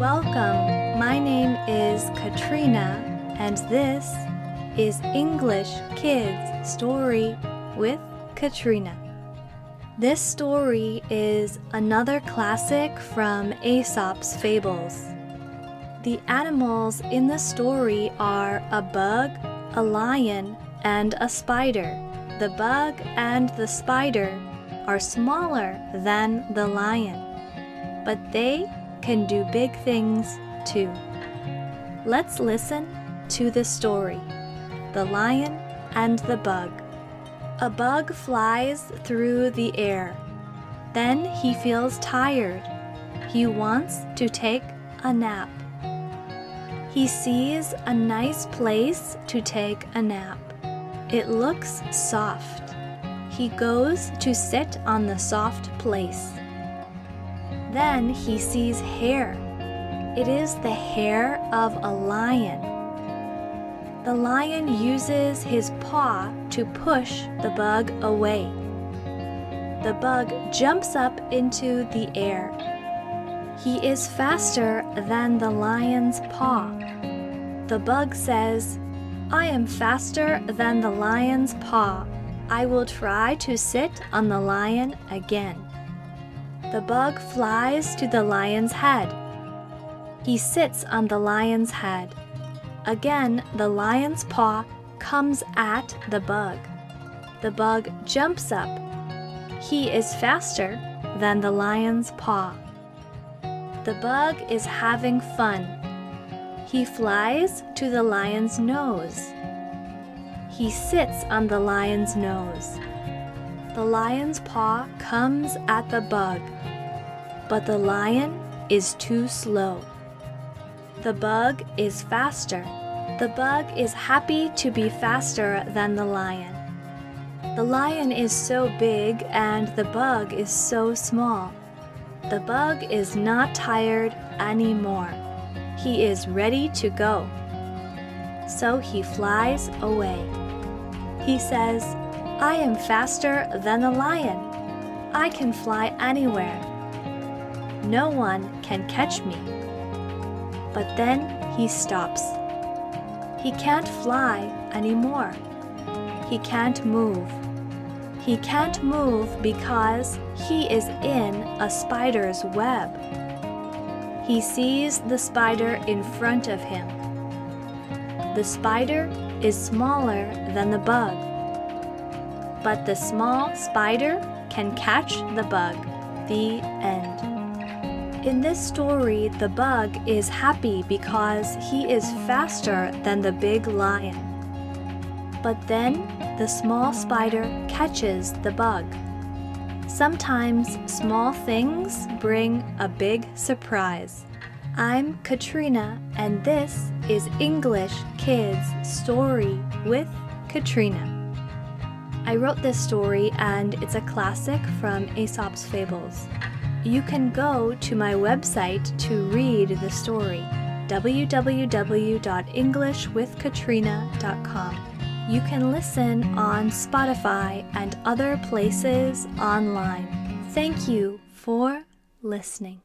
Welcome. My name is Katrina, and this is English Kids Story with Katrina. This story is another classic from Aesop's Fables. The animals in the story are a bug, a lion, and a spider. The bug and the spider are smaller than the lion, but they can do big things too. Let's listen to the story The Lion and the Bug. A bug flies through the air. Then he feels tired. He wants to take a nap. He sees a nice place to take a nap. It looks soft. He goes to sit on the soft place. Then he sees hair. It is the hair of a lion. The lion uses his paw to push the bug away. The bug jumps up into the air. He is faster than the lion's paw. The bug says, I am faster than the lion's paw. I will try to sit on the lion again. The bug flies to the lion's head. He sits on the lion's head. Again, the lion's paw comes at the bug. The bug jumps up. He is faster than the lion's paw. The bug is having fun. He flies to the lion's nose. He sits on the lion's nose. The lion's paw comes at the bug, but the lion is too slow. The bug is faster. The bug is happy to be faster than the lion. The lion is so big and the bug is so small. The bug is not tired anymore. He is ready to go. So he flies away. He says, I am faster than a lion. I can fly anywhere. No one can catch me. But then he stops. He can't fly anymore. He can't move. He can't move because he is in a spider's web. He sees the spider in front of him. The spider is smaller than the bug. But the small spider can catch the bug. The end. In this story, the bug is happy because he is faster than the big lion. But then the small spider catches the bug. Sometimes small things bring a big surprise. I'm Katrina, and this is English Kids Story with Katrina. I wrote this story, and it's a classic from Aesop's Fables. You can go to my website to read the story www.englishwithkatrina.com. You can listen on Spotify and other places online. Thank you for listening.